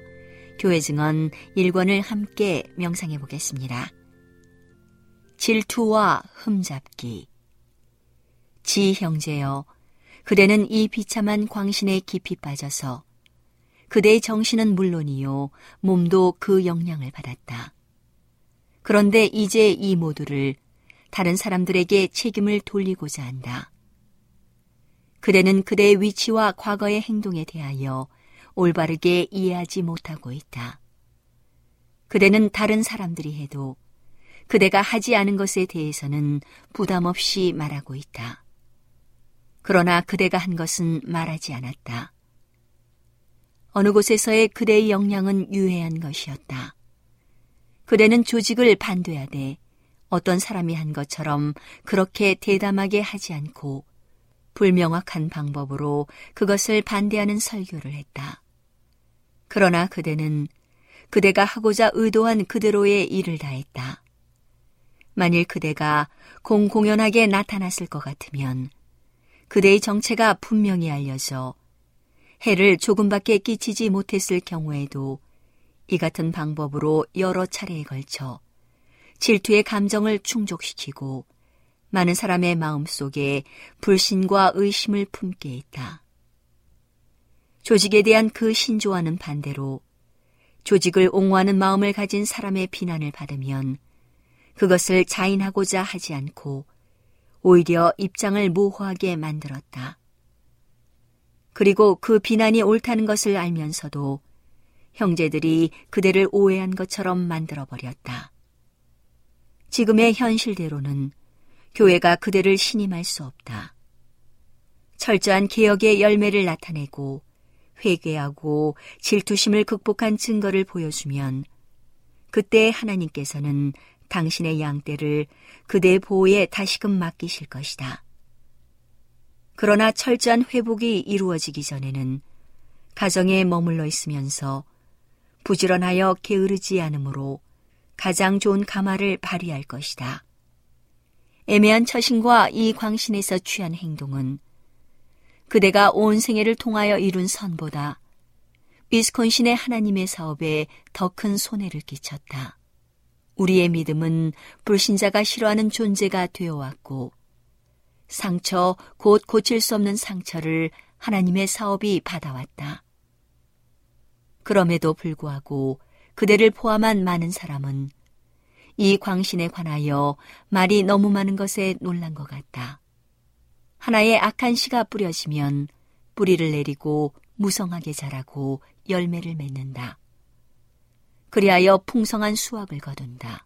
교회 증언 1권을 함께 명상해 보겠습니다. 질투와 흠잡기 지 형제여 그대는 이 비참한 광신에 깊이 빠져서 그대의 정신은 물론이요 몸도 그 영향을 받았다. 그런데 이제 이 모두를 다른 사람들에게 책임을 돌리고자 한다. 그대는 그대의 위치와 과거의 행동에 대하여 올바르게 이해하지 못하고 있다. 그대는 다른 사람들이 해도 그대가 하지 않은 것에 대해서는 부담 없이 말하고 있다. 그러나 그대가 한 것은 말하지 않았다. 어느 곳에서의 그대의 역량은 유해한 것이었다. 그대는 조직을 반대하되 어떤 사람이 한 것처럼 그렇게 대담하게 하지 않고 불명확한 방법으로 그것을 반대하는 설교를 했다. 그러나 그대는 그대가 하고자 의도한 그대로의 일을 다했다. 만일 그대가 공공연하게 나타났을 것 같으면 그대의 정체가 분명히 알려져 해를 조금밖에 끼치지 못했을 경우에도 이 같은 방법으로 여러 차례에 걸쳐 질투의 감정을 충족시키고 많은 사람의 마음 속에 불신과 의심을 품게 했다. 조직에 대한 그 신조와는 반대로 조직을 옹호하는 마음을 가진 사람의 비난을 받으면 그것을 자인하고자 하지 않고 오히려 입장을 모호하게 만들었다. 그리고 그 비난이 옳다는 것을 알면서도 형제들이 그대를 오해한 것처럼 만들어버렸다. 지금의 현실대로는 교회가 그대를 신임할 수 없다. 철저한 개혁의 열매를 나타내고 회개하고 질투심을 극복한 증거를 보여주면 그때 하나님께서는 당신의 양떼를 그대의 보호에 다시금 맡기실 것이다. 그러나 철저한 회복이 이루어지기 전에는 가정에 머물러 있으면서 부지런하여 게으르지 않으므로 가장 좋은 가마를 발휘할 것이다. 애매한 처신과 이 광신에서 취한 행동은 그대가 온 생애를 통하여 이룬 선보다 위스콘신의 하나님의 사업에 더 큰 손해를 끼쳤다. 우리의 믿음은 불신자가 싫어하는 존재가 되어왔고 상처, 곧 고칠 수 없는 상처를 하나님의 사업이 받아왔다. 그럼에도 불구하고 그대를 포함한 많은 사람은 이 광신에 관하여 말이 너무 많은 것에 놀란 것 같다. 하나의 악한 씨가 뿌려지면 뿌리를 내리고 무성하게 자라고 열매를 맺는다. 그리하여 풍성한 수확을 거둔다.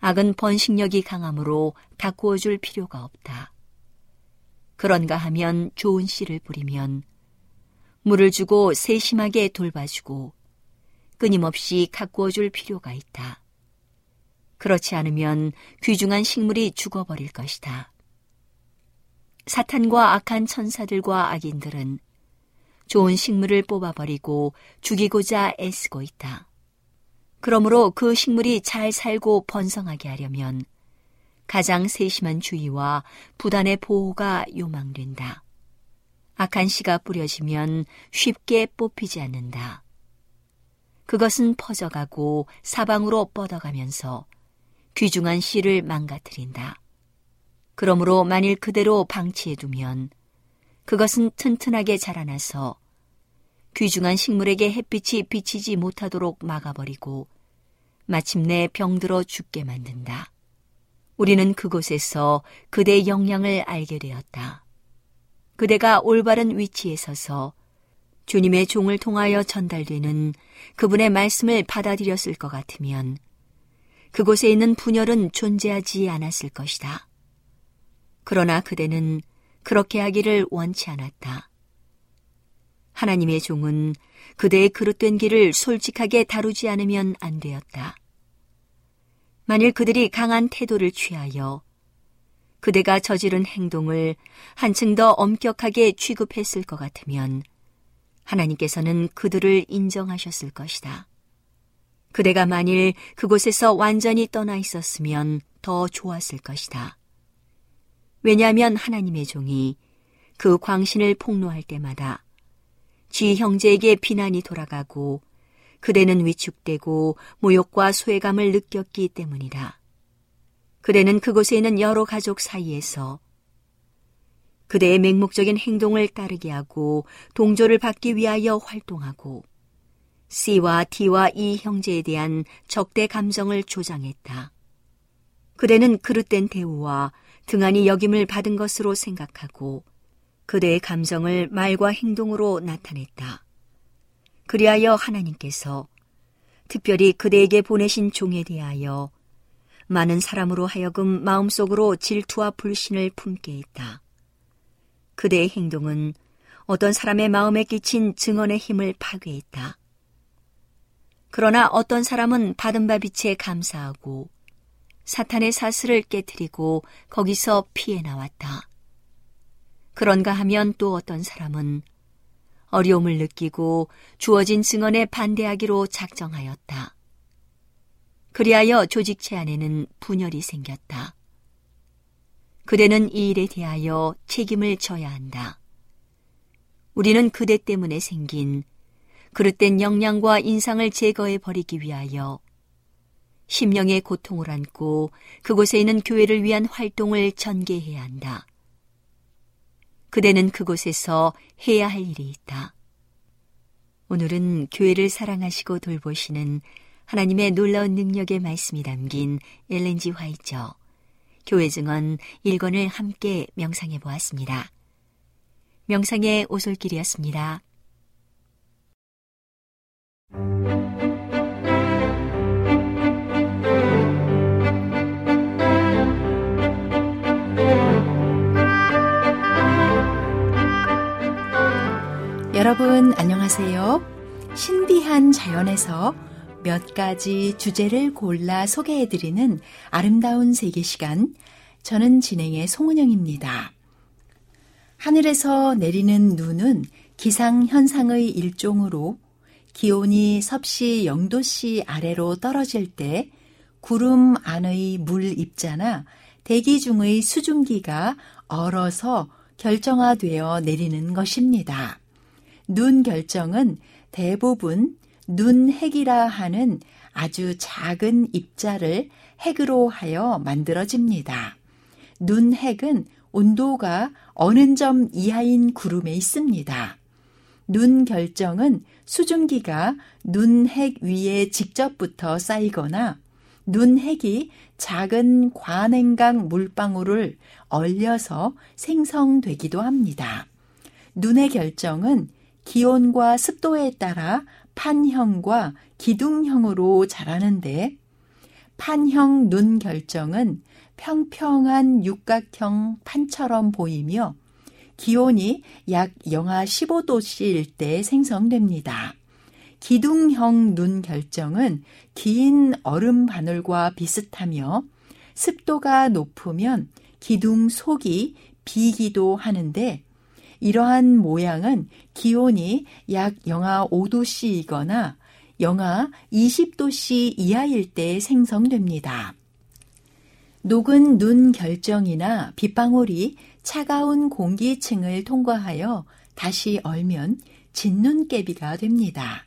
악은 번식력이 강하므로 가꾸어 줄 필요가 없다. 그런가 하면 좋은 씨를 뿌리면 물을 주고 세심하게 돌봐주고 끊임없이 가꾸어 줄 필요가 있다. 그렇지 않으면 귀중한 식물이 죽어버릴 것이다. 사탄과 악한 천사들과 악인들은 좋은 식물을 뽑아버리고 죽이고자 애쓰고 있다. 그러므로 그 식물이 잘 살고 번성하게 하려면 가장 세심한 주의와 부단의 보호가 요망된다. 악한 씨가 뿌려지면 쉽게 뽑히지 않는다. 그것은 퍼져가고 사방으로 뻗어가면서 귀중한 씨를 망가뜨린다. 그러므로 만일 그대로 방치해두면 그것은 튼튼하게 자라나서 귀중한 식물에게 햇빛이 비치지 못하도록 막아버리고 마침내 병들어 죽게 만든다. 우리는 그곳에서 그대의 영향을 알게 되었다. 그대가 올바른 위치에 서서 주님의 종을 통하여 전달되는 그분의 말씀을 받아들였을 것 같으면 그곳에 있는 분열은 존재하지 않았을 것이다. 그러나 그대는 그렇게 하기를 원치 않았다. 하나님의 종은 그대의 그릇된 길을 솔직하게 다루지 않으면 안 되었다. 만일 그들이 강한 태도를 취하여 그대가 저지른 행동을 한층 더 엄격하게 취급했을 것 같으면 하나님께서는 그들을 인정하셨을 것이다. 그대가 만일 그곳에서 완전히 떠나 있었으면 더 좋았을 것이다. 왜냐하면 하나님의 종이 그 광신을 폭로할 때마다 지 형제에게 비난이 돌아가고 그대는 위축되고 모욕과 소외감을 느꼈기 때문이다. 그대는 그곳에 있는 여러 가족 사이에서 그대의 맹목적인 행동을 따르게 하고 동조를 받기 위하여 활동하고 C와 D와 E 형제에 대한 적대 감정을 조장했다. 그대는 그릇된 대우와 등한히 여김을 받은 것으로 생각하고 그대의 감정을 말과 행동으로 나타냈다. 그리하여 하나님께서 특별히 그대에게 보내신 종에 대하여 많은 사람으로 하여금 마음속으로 질투와 불신을 품게 했다. 그대의 행동은 어떤 사람의 마음에 끼친 증언의 힘을 파괴했다. 그러나 어떤 사람은 받은 바 빛에 감사하고 사탄의 사슬을 깨뜨리고 거기서 피해 나왔다. 그런가 하면 또 어떤 사람은 어려움을 느끼고 주어진 증언에 반대하기로 작정하였다. 그리하여 조직체 안에는 분열이 생겼다. 그대는 이 일에 대하여 책임을 져야 한다. 우리는 그대 때문에 생긴 그릇된 역량과 인상을 제거해 버리기 위하여 심령의 고통을 안고 그곳에 있는 교회를 위한 활동을 전개해야 한다. 그대는 그곳에서 해야 할 일이 있다. 오늘은 교회를 사랑하시고 돌보시는 하나님의 놀라운 능력의 말씀이 담긴 엘렌지 화이처 교회 증언 1권을 함께 명상해 보았습니다. 명상의 오솔길이었습니다. 여러분 안녕하세요. 신비한 자연에서 몇 가지 주제를 골라 소개해드리는 아름다운 세계 시간. 저는 진행의 송은영입니다. 하늘에서 내리는 눈은 기상 현상의 일종으로 기온이 섭씨 0도씨 아래로 떨어질 때 구름 안의 물 입자나 대기 중의 수증기가 얼어서 결정화되어 내리는 것입니다. 눈 결정은 대부분 눈핵이라 하는 아주 작은 입자를 핵으로 하여 만들어집니다. 눈핵은 온도가 어느 점 이하인 구름에 있습니다. 눈 결정은 수증기가 눈핵 위에 직접 붙어 쌓이거나 눈핵이 작은 관행강 물방울을 얼려서 생성되기도 합니다. 눈의 결정은 기온과 습도에 따라 판형과 기둥형으로 자라는데 판형 눈 결정은 평평한 육각형 판처럼 보이며 기온이 약 영하 15도씨일 때 생성됩니다. 기둥형 눈 결정은 긴 얼음 바늘과 비슷하며 습도가 높으면 기둥 속이 비기도 하는데 이러한 모양은 기온이 약 영하 5도씨이거나 영하 20도씨 이하일 때 생성됩니다. 녹은 눈 결정이나 빗방울이 차가운 공기층을 통과하여 다시 얼면 진눈깨비가 됩니다.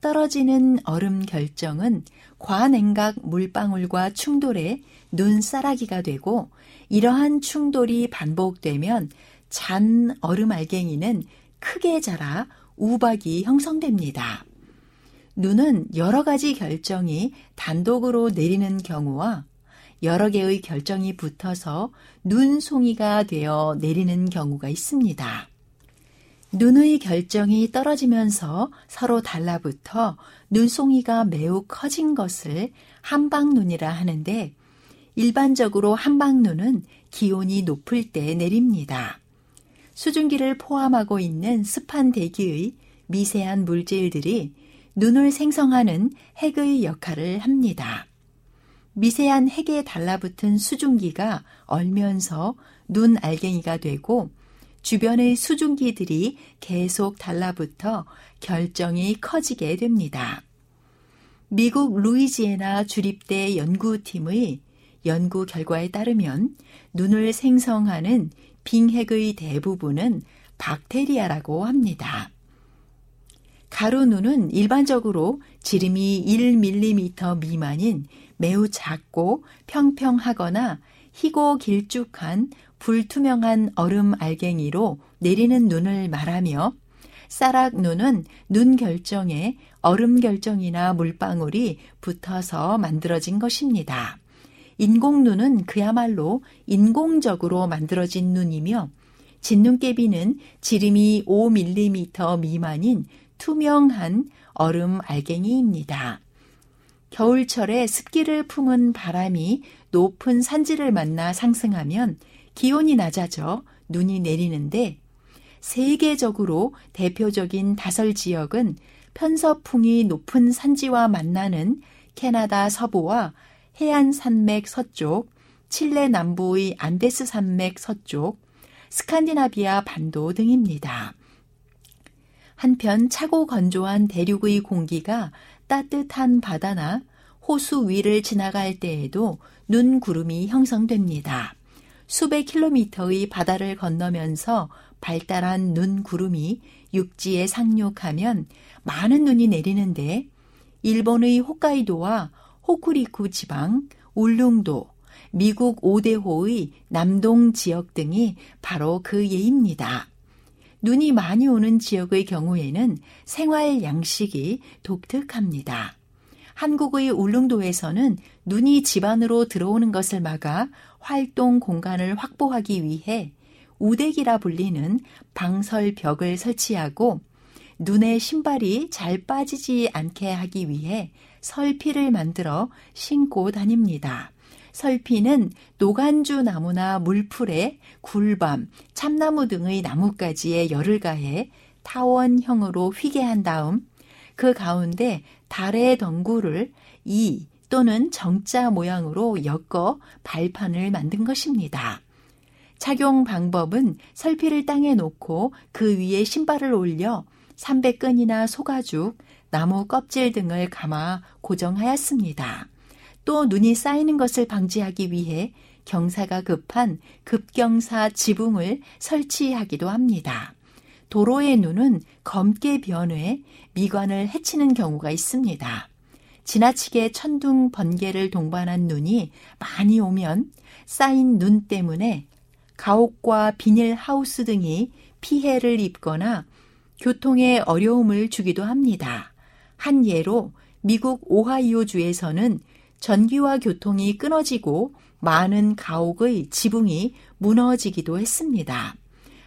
떨어지는 얼음 결정은 과냉각 물방울과 충돌해 눈사라기가 되고 이러한 충돌이 반복되면 잔 얼음 알갱이는 크게 자라 우박이 형성됩니다. 눈은 여러 가지 결정이 단독으로 내리는 경우와 여러 개의 결정이 붙어서 눈송이가 되어 내리는 경우가 있습니다. 눈의 결정이 떨어지면서 서로 달라붙어 눈송이가 매우 커진 것을 한방눈이라 하는데 일반적으로 한방눈은 기온이 높을 때 내립니다. 수증기를 포함하고 있는 습한 대기의 미세한 물질들이 눈을 생성하는 핵의 역할을 합니다. 미세한 핵에 달라붙은 수증기가 얼면서 눈 알갱이가 되고 주변의 수증기들이 계속 달라붙어 결정이 커지게 됩니다. 미국 루이지애나 주립대 연구팀의 연구 결과에 따르면 눈을 생성하는 빙핵의 대부분은 박테리아라고 합니다. 가루 눈은 일반적으로 지름이 1mm 미만인 매우 작고 평평하거나 희고 길쭉한 불투명한 얼음 알갱이로 내리는 눈을 말하며 쌀악 눈은 눈 결정에 얼음 결정이나 물방울이 붙어서 만들어진 것입니다. 인공 눈은 그야말로 인공적으로 만들어진 눈이며 진눈깨비는 지름이 5mm 미만인 투명한 얼음 알갱이입니다. 겨울철에 습기를 품은 바람이 높은 산지를 만나 상승하면 기온이 낮아져 눈이 내리는데 세계적으로 대표적인 다설 지역은 편서풍이 높은 산지와 만나는 캐나다 서부와 해안 산맥 서쪽, 칠레 남부의 안데스 산맥 서쪽, 스칸디나비아 반도 등입니다. 한편 차고 건조한 대륙의 공기가 따뜻한 바다나 호수 위를 지나갈 때에도 눈 구름이 형성됩니다. 수백 킬로미터의 바다를 건너면서 발달한 눈 구름이 육지에 상륙하면 많은 눈이 내리는데 일본의 홋카이도와 호쿠리쿠 지방, 울릉도, 미국 오대호의 남동 지역 등이 바로 그 예입니다. 눈이 많이 오는 지역의 경우에는 생활 양식이 독특합니다. 한국의 울릉도에서는 눈이 집 안으로 들어오는 것을 막아 활동 공간을 확보하기 위해 우대기라 불리는 방설벽을 설치하고 눈에 신발이 잘 빠지지 않게 하기 위해 설피를 만들어 신고 다닙니다. 설피는 노간주 나무나 물풀에 굴밤, 참나무 등의 나뭇가지에 열을 가해 타원형으로 휘게 한 다음 그 가운데 달의 덩굴을 이 또는 정자 모양으로 엮어 발판을 만든 것입니다. 착용 방법은 설피를 땅에 놓고 그 위에 신발을 올려 300끈이나 소가죽, 나무 껍질 등을 감아 고정하였습니다. 또 눈이 쌓이는 것을 방지하기 위해 경사가 급한 급경사 지붕을 설치하기도 합니다. 도로의 눈은 검게 변해 미관을 해치는 경우가 있습니다. 지나치게 천둥 번개를 동반한 눈이 많이 오면 쌓인 눈 때문에 가옥과 비닐 하우스 등이 피해를 입거나 교통에 어려움을 주기도 합니다. 한 예로 미국 오하이오주에서는 전기와 교통이 끊어지고 많은 가옥의 지붕이 무너지기도 했습니다.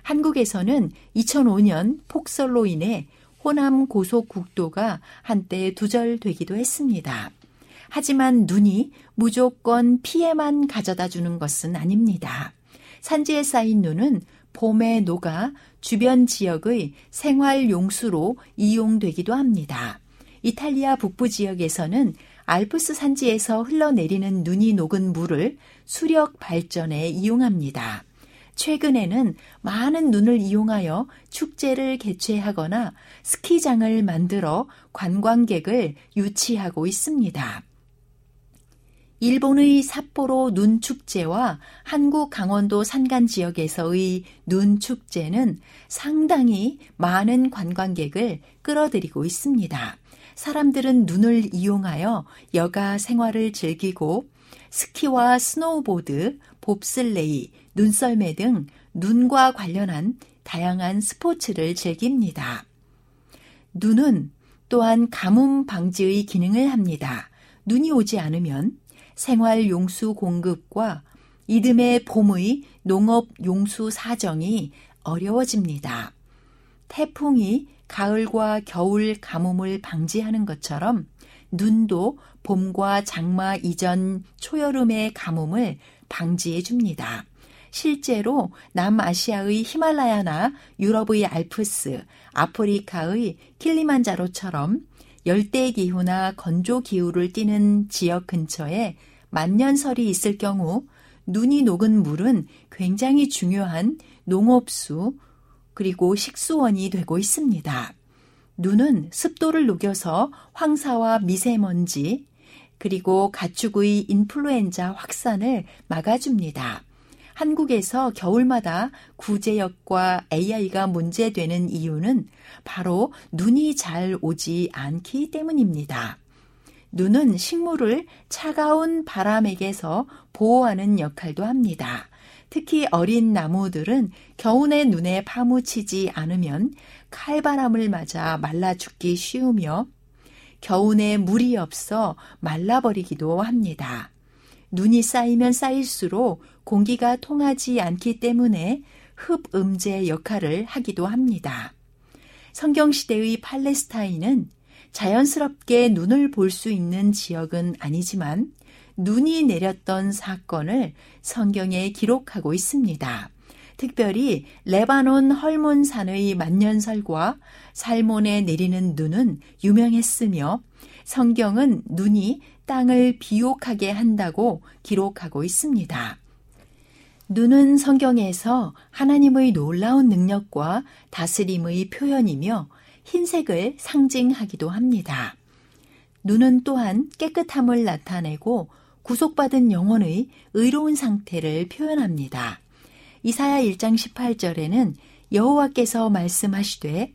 한국에서는 2005년 폭설로 인해 호남 고속국도가 한때 두절되기도 했습니다. 하지만 눈이 무조건 피해만 가져다 주는 것은 아닙니다. 산지에 쌓인 눈은 봄에 녹아 주변 지역의 생활 용수로 이용되기도 합니다. 이탈리아 북부 지역에서는 알프스 산지에서 흘러내리는 눈이 녹은 물을 수력 발전에 이용합니다. 최근에는 많은 눈을 이용하여 축제를 개최하거나 스키장을 만들어 관광객을 유치하고 있습니다. 일본의 삿포로 눈 축제와 한국 강원도 산간 지역에서의 눈 축제는 상당히 많은 관광객을 끌어들이고 있습니다. 사람들은 눈을 이용하여 여가 생활을 즐기고 스키와 스노우보드, 봅슬레이, 눈썰매 등 눈과 관련한 다양한 스포츠를 즐깁니다. 눈은 또한 가뭄 방지의 기능을 합니다. 눈이 오지 않으면 생활 용수 공급과 이듬해 봄의 농업 용수 사정이 어려워집니다. 태풍이 가을과 겨울 가뭄을 방지하는 것처럼 눈도 봄과 장마 이전 초여름의 가뭄을 방지해 줍니다. 실제로 남아시아의 히말라야나 유럽의 알프스, 아프리카의 킬리만자로처럼 열대 기후나 건조 기후를 띠는 지역 근처에 만년설이 있을 경우 눈이 녹은 물은 굉장히 중요한 농업수 그리고 식수원이 되고 있습니다. 눈은 습도를 녹여서 황사와 미세먼지 그리고 가축의 인플루엔자 확산을 막아줍니다. 한국에서 겨울마다 구제역과 AI가 문제되는 이유는 바로 눈이 잘 오지 않기 때문입니다. 눈은 식물을 차가운 바람에게서 보호하는 역할도 합니다. 특히 어린 나무들은 겨우내 눈에 파묻히지 않으면 칼바람을 맞아 말라 죽기 쉬우며 겨우내 물이 없어 말라버리기도 합니다. 눈이 쌓이면 쌓일수록 공기가 통하지 않기 때문에 흡음제 역할을 하기도 합니다. 성경시대의 팔레스타인은 자연스럽게 눈을 볼 수 있는 지역은 아니지만 눈이 내렸던 사건을 성경에 기록하고 있습니다. 특별히 레바논 헐몬산의 만년설과 살몬에 내리는 눈은 유명했으며 성경은 눈이 땅을 비옥하게 한다고 기록하고 있습니다. 눈은 성경에서 하나님의 놀라운 능력과 다스림의 표현이며 흰색을 상징하기도 합니다. 눈은 또한 깨끗함을 나타내고 구속받은 영혼의 의로운 상태를 표현합니다. 이사야 1장 18절에는 여호와께서 말씀하시되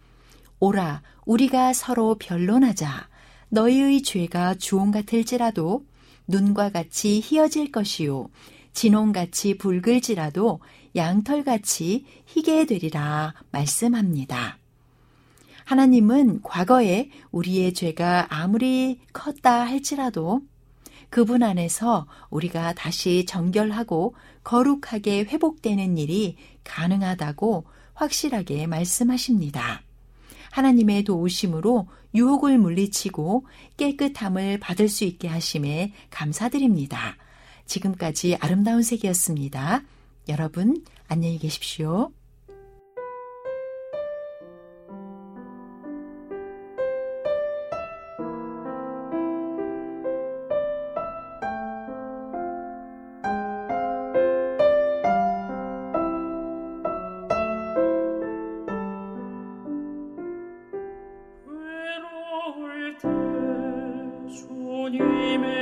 오라 우리가 서로 변론하자 너희의 죄가 주홍 같을지라도 눈과 같이 희어질 것이요 진홍같이 붉을지라도 양털같이 희게 되리라 말씀합니다. 하나님은 과거에 우리의 죄가 아무리 컸다 할지라도 그분 안에서 우리가 다시 정결하고 거룩하게 회복되는 일이 가능하다고 확실하게 말씀하십니다. 하나님의 도우심으로 유혹을 물리치고 깨끗함을 받을 수 있게 하심에 감사드립니다. 지금까지 아름다운 색이었습니다. 여러분, 안녕히 계십시오. 주